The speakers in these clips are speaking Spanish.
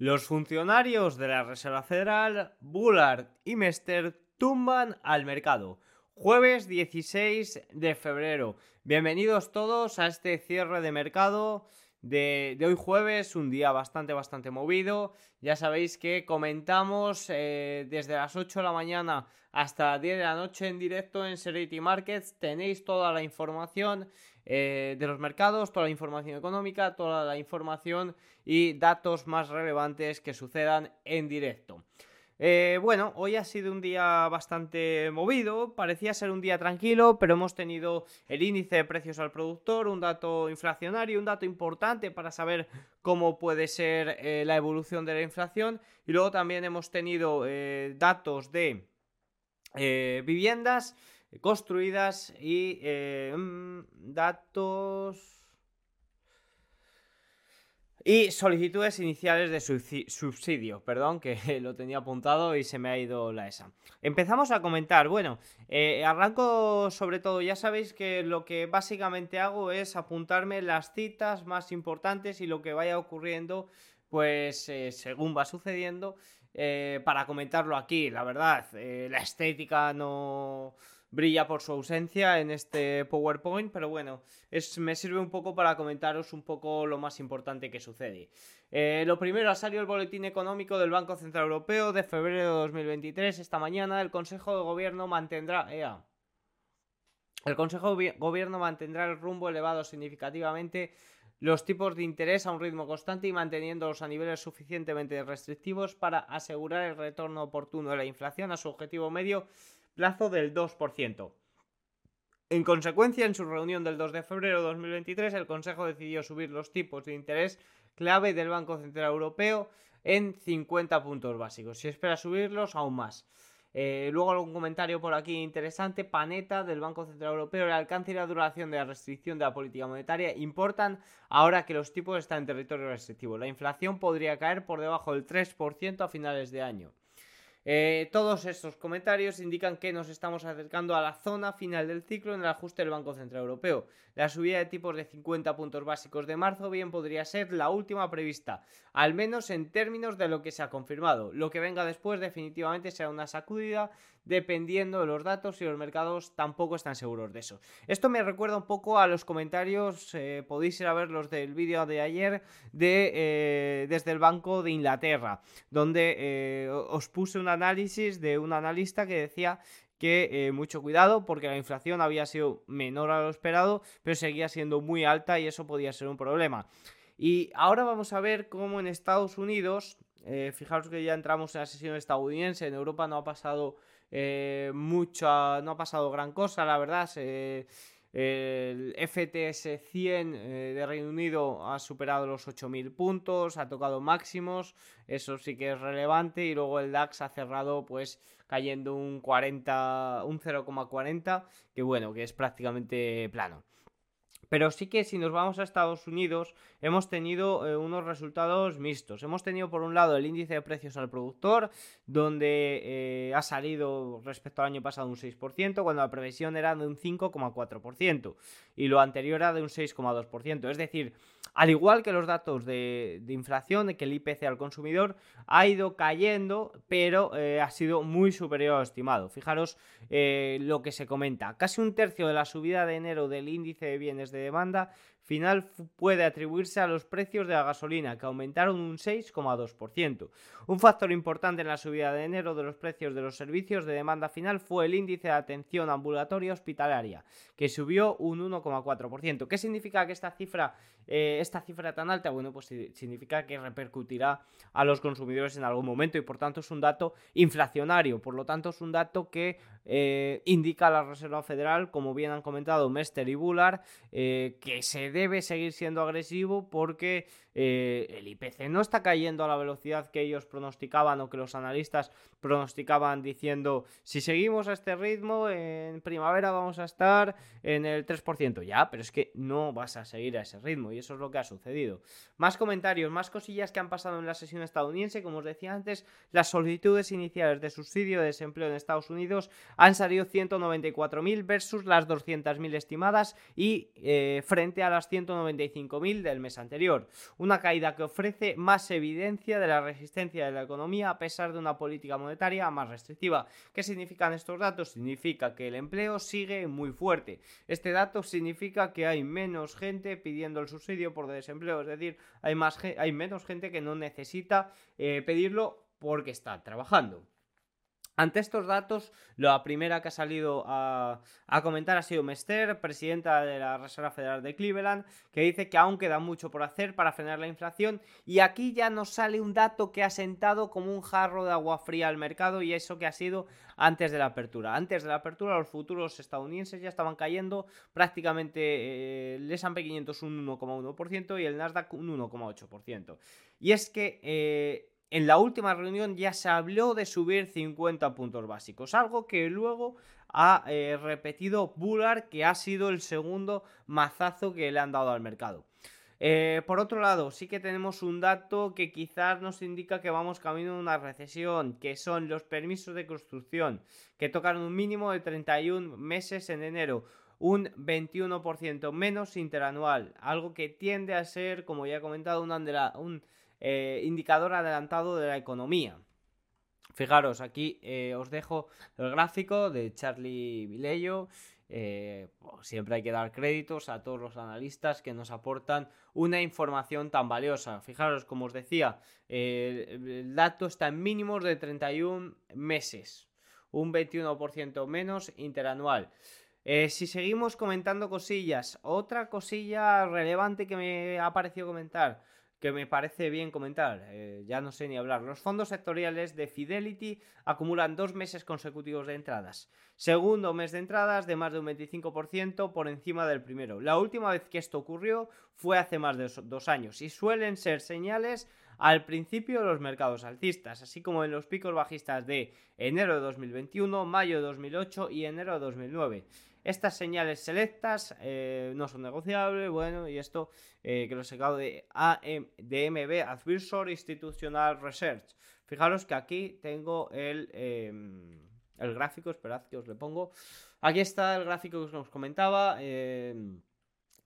Los funcionarios de la Reserva Federal, Bullard y Mester, tumban al mercado. Jueves 16 de febrero. Bienvenidos todos a este cierre de mercado de, hoy jueves, un día bastante, bastante movido. Ya sabéis que comentamos eh, desde las 8 de la mañana hasta las 10 de la noche en directo en Serity Markets. Tenéis toda la información eh, de los mercados, toda la información económica, toda la información y datos más relevantes que sucedan en directo. Eh, bueno, hoy ha sido un día bastante movido, parecía ser un día tranquilo, pero hemos tenido el índice de precios al productor, un dato inflacionario, un dato importante para saber cómo puede ser eh, la evolución de la inflación, y luego también hemos tenido eh, datos de viviendas construidas y mm, datos y solicitudes iniciales de subsidio, perdón, que lo tenía apuntado y se me ha ido la esa. Empezamos a comentar, bueno, eh, arranco sobre todo, ya sabéis que lo que básicamente hago es apuntarme las citas más importantes y lo que vaya ocurriendo, pues eh, según va sucediendo, eh, para comentarlo aquí. La verdad, la estética no brilla por su ausencia en este PowerPoint, pero bueno, es, me sirve un poco para comentaros un poco lo más importante que sucede. Eh, lo primero, ha salido el boletín económico del Banco Central Europeo de febrero de 2023. Esta mañana el Consejo de Gobierno mantendrá... el Consejo de Gobierno mantendrá el rumbo elevado significativamente los tipos de interés a un ritmo constante y manteniéndolos a niveles suficientemente restrictivos para asegurar el retorno oportuno de la inflación a su objetivo medio plazo del 2%. En consecuencia, en su reunión del 2 de febrero de 2023, el Consejo decidió subir los tipos de interés clave del Banco Central Europeo en 50 puntos básicos y espera subirlos aún más. Eh, luego algún comentario por aquí interesante. Paneta del Banco Central Europeo. El alcance y la duración de la restricción de la política monetaria importan ahora que los tipos están en territorio restrictivo. La inflación podría caer por debajo del 3% a finales de año. Eh, todos estos comentarios indican que nos estamos acercando a la zona final del ciclo en el ajuste del Banco Central Europeo. La subida de tipos de 50 puntos básicos de marzo bien podría ser la última prevista, al menos en términos de lo que se ha confirmado. Lo que venga después definitivamente será una sacudida dependiendo de los datos y los mercados tampoco están seguros de eso. Esto me recuerda un poco a los comentarios, eh, podéis ir a ver los del vídeo de ayer de, eh, desde el Banco de Inglaterra, donde eh, os puse un análisis de un analista que decía que mucho cuidado porque la inflación había sido menor a lo esperado, pero seguía siendo muy alta y eso podía ser un problema. Y ahora vamos a ver cómo en Estados Unidos, fijaros que ya entramos en la sesión estadounidense, en Europa no ha pasado eh, mucha, no ha pasado gran cosa, la verdad. el FTS 100 eh, de Reino Unido ha superado los 8.000 puntos, ha tocado máximos, eso sí que es relevante. Y luego el DAX ha cerrado pues cayendo un 40, un 0,40, que bueno, que es prácticamente plano. Pero sí que si nos vamos a Estados Unidos hemos tenido eh, unos resultados mixtos. Hemos tenido por un lado el índice de precios al productor, donde eh, ha salido respecto al año pasado un 6%, cuando la previsión era de un 5,4%, y lo anterior era de un 6,2%. Es decir, al igual que los datos de, inflación, que el IPC al consumidor ha ido cayendo, pero eh, ha sido muy superior al estimado. Fijaros lo que se comenta. Casi un tercio de la subida de enero del índice de bienes de demanda final puede atribuirse a los precios de la gasolina, que aumentaron un 6,2%. Un factor importante en la subida de enero de los precios de los servicios de demanda final fue el índice de atención ambulatoria hospitalaria, que subió un 1,4%. ¿Qué significa que esta cifra, eh, esta cifra tan alta? Bueno, pues significa que repercutirá a los consumidores en algún momento y por tanto es un dato inflacionario, por lo tanto es un dato que eh, indica la Reserva Federal, como bien han comentado Mester y Bullard, eh, que se debe seguir siendo agresivo porque eh, el IPC no está cayendo a la velocidad que ellos pronosticaban o que los analistas pronosticaban diciendo si seguimos a este ritmo en primavera vamos a estar en el 3%. Ya, pero es que no vas a seguir a ese ritmo y eso es lo que ha sucedido. Más comentarios, más cosillas que han pasado en la sesión estadounidense, como os decía antes, las solicitudes iniciales de subsidio de desempleo en Estados Unidos han salido 194.000 versus las 200.000 estimadas y eh, frente a las 195.000 del mes anterior. Una caída que ofrece más evidencia de la resistencia de la economía a pesar de una política monetaria más restrictiva. ¿Qué significan estos datos? Significa que el empleo sigue muy fuerte. Este dato significa que hay menos gente pidiendo el subsidio por desempleo, es decir, hay, más, hay menos gente que no necesita eh, pedirlo porque está trabajando. Ante estos datos, la primera que ha salido a, comentar ha sido Mester, presidenta de la Reserva Federal de Cleveland, que dice que aún queda mucho por hacer para frenar la inflación y aquí ya nos sale un dato que ha sentado como un jarro de agua fría al mercado y eso que ha sido antes de la apertura. Antes de la apertura los futuros estadounidenses ya estaban cayendo prácticamente eh, el S&P 500 un 1,1% y el Nasdaq un 1,8%. Y es que eh, en la última reunión ya se habló de subir 50 puntos básicos, algo que luego ha eh, repetido Bullard, que ha sido el segundo mazazo que le han dado al mercado. Eh, por otro lado, sí que tenemos un dato que quizás nos indica que vamos camino a una recesión, que son los permisos de construcción, que tocan un mínimo de 31 meses en enero, un 21% menos interanual, algo que tiende a ser, como ya he comentado, un, un eh, indicador adelantado de la economía. Fijaros, aquí eh, os dejo el gráfico de Charlie Vilello. Eh, siempre hay que dar créditos a todos los analistas que nos aportan una información tan valiosa. Fijaros, como os decía, el dato está en mínimos de 31 meses, un 21% menos interanual. si seguimos comentando cosillas, otra cosilla relevante que me ha parecido comentar que me parece bien comentar, eh, ya no sé ni hablar. Los fondos sectoriales de Fidelity acumulan dos meses consecutivos de entradas. Segundo mes de entradas de más de un 25% por encima del primero. La última vez que esto ocurrió fue hace más de dos años y suelen ser señales al principio de los mercados alcistas, así como en los picos bajistas de enero de 2021, mayo de 2008 y enero de 2009. Estas señales selectas eh, no son negociables, bueno, y esto eh, que lo he sacado de AMB, Advisor Institutional Research. Fijaros que aquí tengo el, em, el gráfico, esperad que os le pongo. Aquí está el gráfico que os comentaba, em,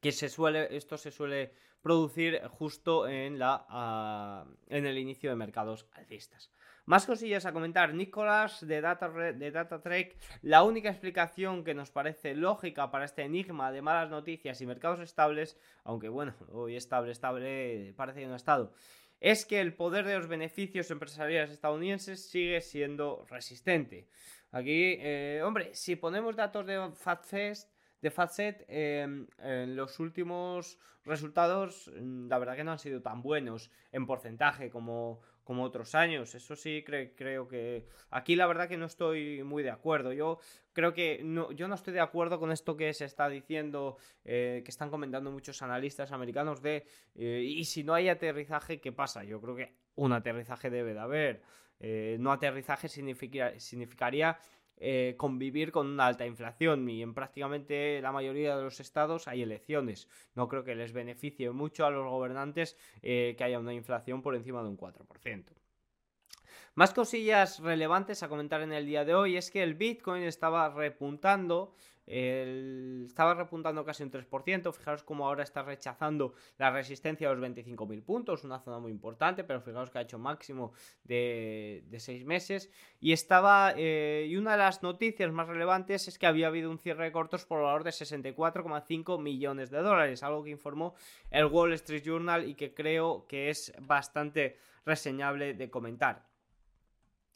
que se suele, esto se suele producir justo en, la, ah, en el inicio de mercados alcistas. Más cosillas a comentar. Nicolás de Data, de DataTrek, la única explicación que nos parece lógica para este enigma de malas noticias y mercados estables, aunque bueno, hoy estable, estable, parece que no ha estado, es que el poder de los beneficios empresariales estadounidenses sigue siendo resistente. Aquí, eh, hombre, si ponemos datos de FatFest, de FATSET, em, en los últimos resultados, mm, la verdad que no han sido tan buenos en porcentaje como, como otros años. Eso sí creo que aquí la verdad que no estoy muy de acuerdo. Yo creo que no, yo no estoy de acuerdo con esto que se está diciendo, eh, que están comentando muchos analistas americanos de eh, y si no hay aterrizaje, ¿qué pasa? Yo creo que un aterrizaje debe de haber. Eh, no aterrizaje significaría eh, convivir con una alta inflación y en prácticamente la mayoría de los estados hay elecciones. No creo que les beneficie mucho a los gobernantes eh, que haya una inflación por encima de un 4%. Más cosillas relevantes a comentar en el día de hoy es que el Bitcoin estaba repuntando estaba repuntando casi un 3%. Fijaros cómo ahora está rechazando la resistencia a los 25.000 puntos, una zona muy importante, pero fijaros que ha hecho máximo de, de 6 meses. Y estaba. Eh, y una de las noticias más relevantes es que había habido un cierre de cortos por valor de 64,5 millones de dólares, algo que informó el Wall Street Journal y que creo que es bastante reseñable de comentar.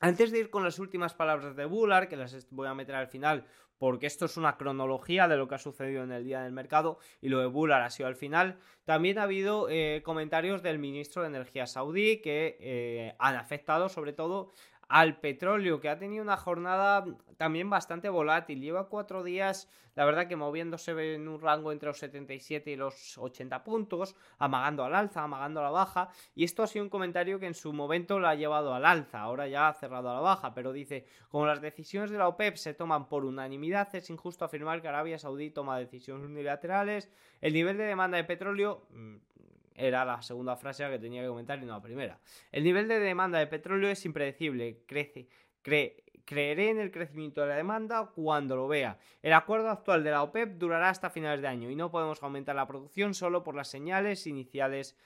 Antes de ir con las últimas palabras de Bullard, que las voy a meter al final porque esto es una cronología de lo que ha sucedido en el día del mercado y lo de Bullard ha sido al final, también ha habido eh, comentarios del ministro de Energía saudí que eh, han afectado sobre todo al petróleo, que ha tenido una jornada también bastante volátil. Lleva cuatro días, la verdad que moviéndose en un rango entre los 77 y los 80 puntos, amagando al alza, amagando a la baja. Y esto ha sido un comentario que en su momento lo ha llevado al alza, ahora ya ha cerrado a la baja, pero dice, como las decisiones de la OPEP se toman por unanimidad, es injusto afirmar que Arabia Saudí toma decisiones unilaterales. El nivel de demanda de petróleo mm, era la segunda frase que tenía que comentar y no la primera. El nivel de demanda de petróleo es impredecible, crece, creeré en el crecimiento de la demanda cuando lo vea. El acuerdo actual de la OPEP durará hasta finales de año y no podemos aumentar la producción solo por las señales iniciales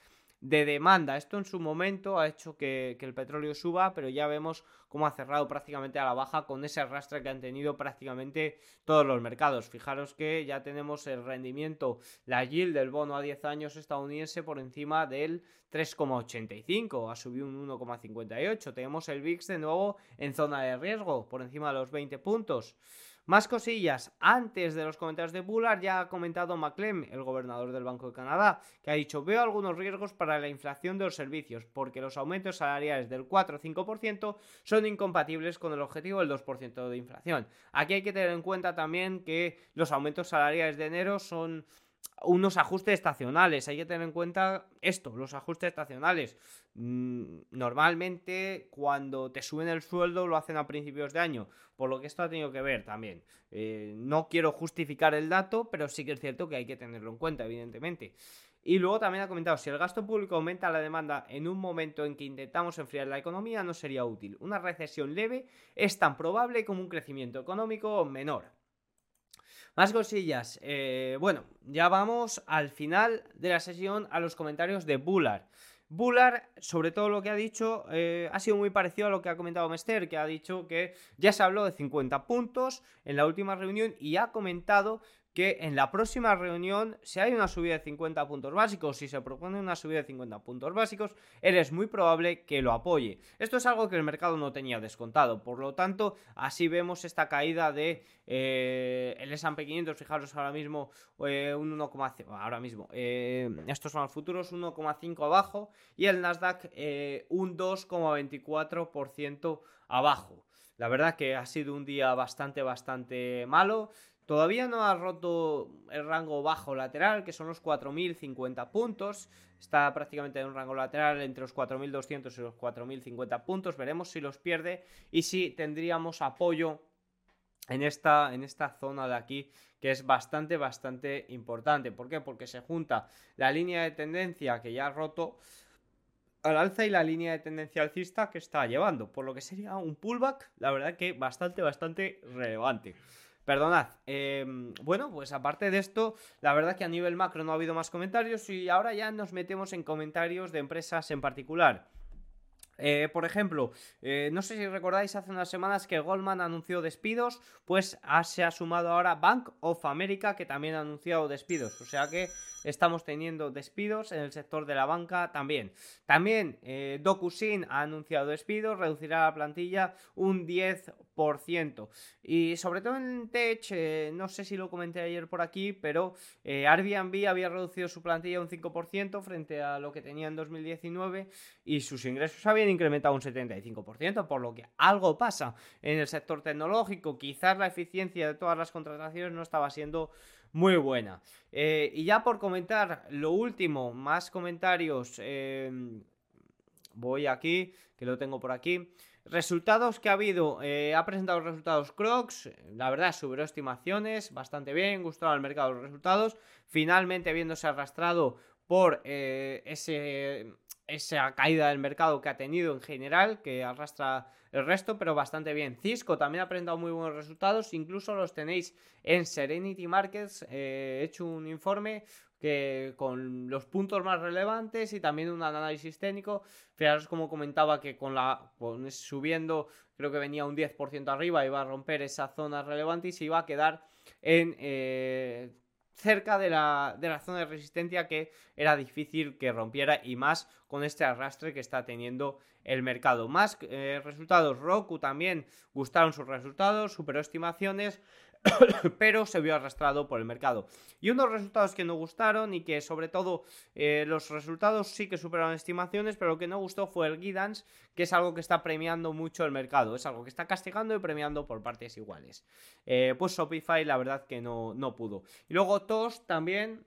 de demanda. Esto en su momento ha hecho que, el petróleo suba, pero ya vemos cómo ha cerrado prácticamente a la baja con ese arrastre que han tenido prácticamente todos los mercados. Fijaros que ya tenemos el rendimiento, la yield del bono a 10 años estadounidense por encima del 3,85, ha subido un 1,58. Tenemos el VIX de nuevo en zona de riesgo, por encima de los 20 puntos. Más cosillas, antes de los comentarios de Bullard ya ha comentado McLean, el gobernador del Banco de Canadá, que ha dicho veo algunos riesgos para la inflación de los servicios, porque los aumentos salariales del 4 o 5% son incompatibles con el objetivo del 2% de inflación. Aquí hay que tener en cuenta también que los aumentos salariales de enero son unos ajustes estacionales. Hay que tener en cuenta esto, los ajustes estacionales. Mm, normalmente cuando te suben el sueldo lo hacen a principios de año, por lo que esto ha tenido que ver también. Eh, no quiero justificar el dato, pero sí que es cierto que hay que tenerlo en cuenta, evidentemente. Y luego también ha comentado, si el gasto público aumenta la demanda en un momento en que intentamos enfriar la economía, no sería útil. Una recesión leve es tan probable como un crecimiento económico menor. Más cosillas. Eh, bueno, ya vamos al final de la sesión a los comentarios de Bullard. Bullard, sobre todo lo que ha dicho, eh, ha sido muy parecido a lo que ha comentado Mester, que ha dicho que ya se habló de 50 puntos en la última reunión y ha comentado que en la próxima reunión, si hay una subida de 50 puntos básicos, si se propone una subida de 50 puntos básicos, eres muy probable que lo apoye. Esto es algo que el mercado no tenía descontado, por lo tanto, así vemos esta caída de eh, el S&P 500, fijaros ahora mismo eh, un 1,5, ahora mismo, eh, estos son los futuros, 1,5 abajo, y el Nasdaq un 2,24% abajo. La verdad que ha sido un día bastante, bastante malo. Todavía no ha roto el rango bajo lateral, que son los 4.050 puntos. Está prácticamente en un rango lateral entre los 4.200 y los 4.050 puntos. Veremos si los pierde y si tendríamos apoyo en esta, en esta zona de aquí, que es bastante, bastante importante. ¿Por qué? Porque se junta la línea de tendencia que ya ha roto al alza y la línea de tendencia alcista que está llevando. Por lo que sería un pullback, la verdad que bastante, bastante relevante. Perdonad. Em, bueno, pues aparte de esto, la verdad que a nivel macro no ha habido más comentarios y ahora ya nos metemos en comentarios de empresas en particular. Eh, por ejemplo, eh, no sé si recordáis hace unas semanas que Goldman anunció despidos, pues se ha sumado ahora Bank of America que también ha anunciado despidos. O sea que estamos teniendo despidos en el sector de la banca también. También eh, DocuSign ha anunciado despidos, reducirá la plantilla un 10%. Y sobre todo en Tech, eh, no sé si lo comenté ayer por aquí, pero Airbnb había reducido su plantilla un 5% frente a lo que tenía en 2019 y sus ingresos habían incrementado un 75%, por lo que algo pasa en el sector tecnológico. Quizás la eficiencia de todas las contrataciones no estaba siendo muy buena. Eh, y ya por comentar lo último, más comentarios. Em, voy aquí, que lo tengo por aquí. Resultados que ha habido, eh, ha presentado resultados Crocs, la verdad superó estimaciones, bastante bien, gustado al mercado los resultados, finalmente viéndose arrastrado por eh, ese, esa caída del mercado que ha tenido en general, que arrastra el resto, pero bastante bien. Cisco también ha presentado muy buenos resultados, incluso los tenéis en Serenity Markets. Eh, he hecho un informe que con los puntos más relevantes y también un análisis técnico. Fijaros como comentaba que con la subiendo, creo que venía un 10% arriba, iba a romper esa zona relevante y se iba a quedar en eh, cerca de la, de la, zona de resistencia que era difícil que rompiera y más con este arrastre que está teniendo el mercado. Más eh, resultados, Roku también gustaron sus resultados, superó estimaciones. pero se vio arrastrado por el mercado. Y unos resultados que no gustaron y que sobre todo eh, los resultados sí que superaron estimaciones, pero lo que no gustó fue el guidance, que es algo que está premiando mucho el mercado, es algo que está castigando y premiando por partes iguales. Eh, pues Shopify la verdad que no, no pudo. Y luego TOS también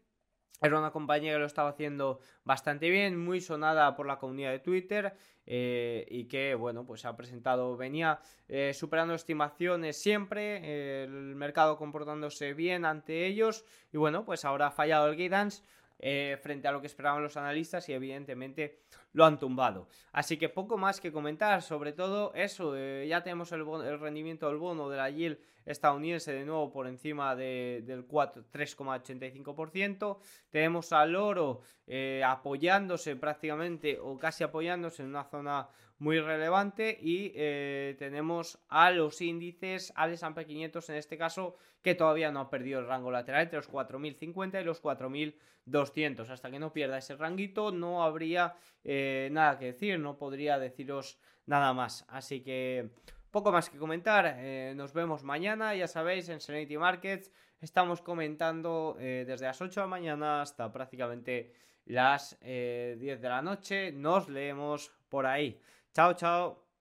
era una compañía que lo estaba haciendo bastante bien, muy sonada por la comunidad de Twitter eh, y que, bueno, pues ha presentado, venía eh, superando estimaciones siempre, eh, el mercado comportándose bien ante ellos y, bueno, pues ahora ha fallado el guidance. Frente a lo que esperaban los analistas y evidentemente lo han tumbado. Así que poco más que comentar, sobre todo eso, ya tenemos el, el, rendimiento del bono de la yield estadounidense de nuevo por encima de, del 3,85%. Tenemos al oro eh, apoyándose prácticamente o casi apoyándose en una zona muy relevante y eh, tenemos a los índices, al S&P 500 en este caso, que todavía no ha perdido el rango lateral entre los 4.050 y los 4.200. Hasta que no pierda ese ranguito no habría eh, nada que decir, no podría deciros nada más. Así que poco más que comentar, eh, nos vemos mañana, ya sabéis, en Serenity Markets estamos comentando desde las 8 de la mañana hasta prácticamente las 10 eh, de la noche, nos leemos por ahí. Chao, chao.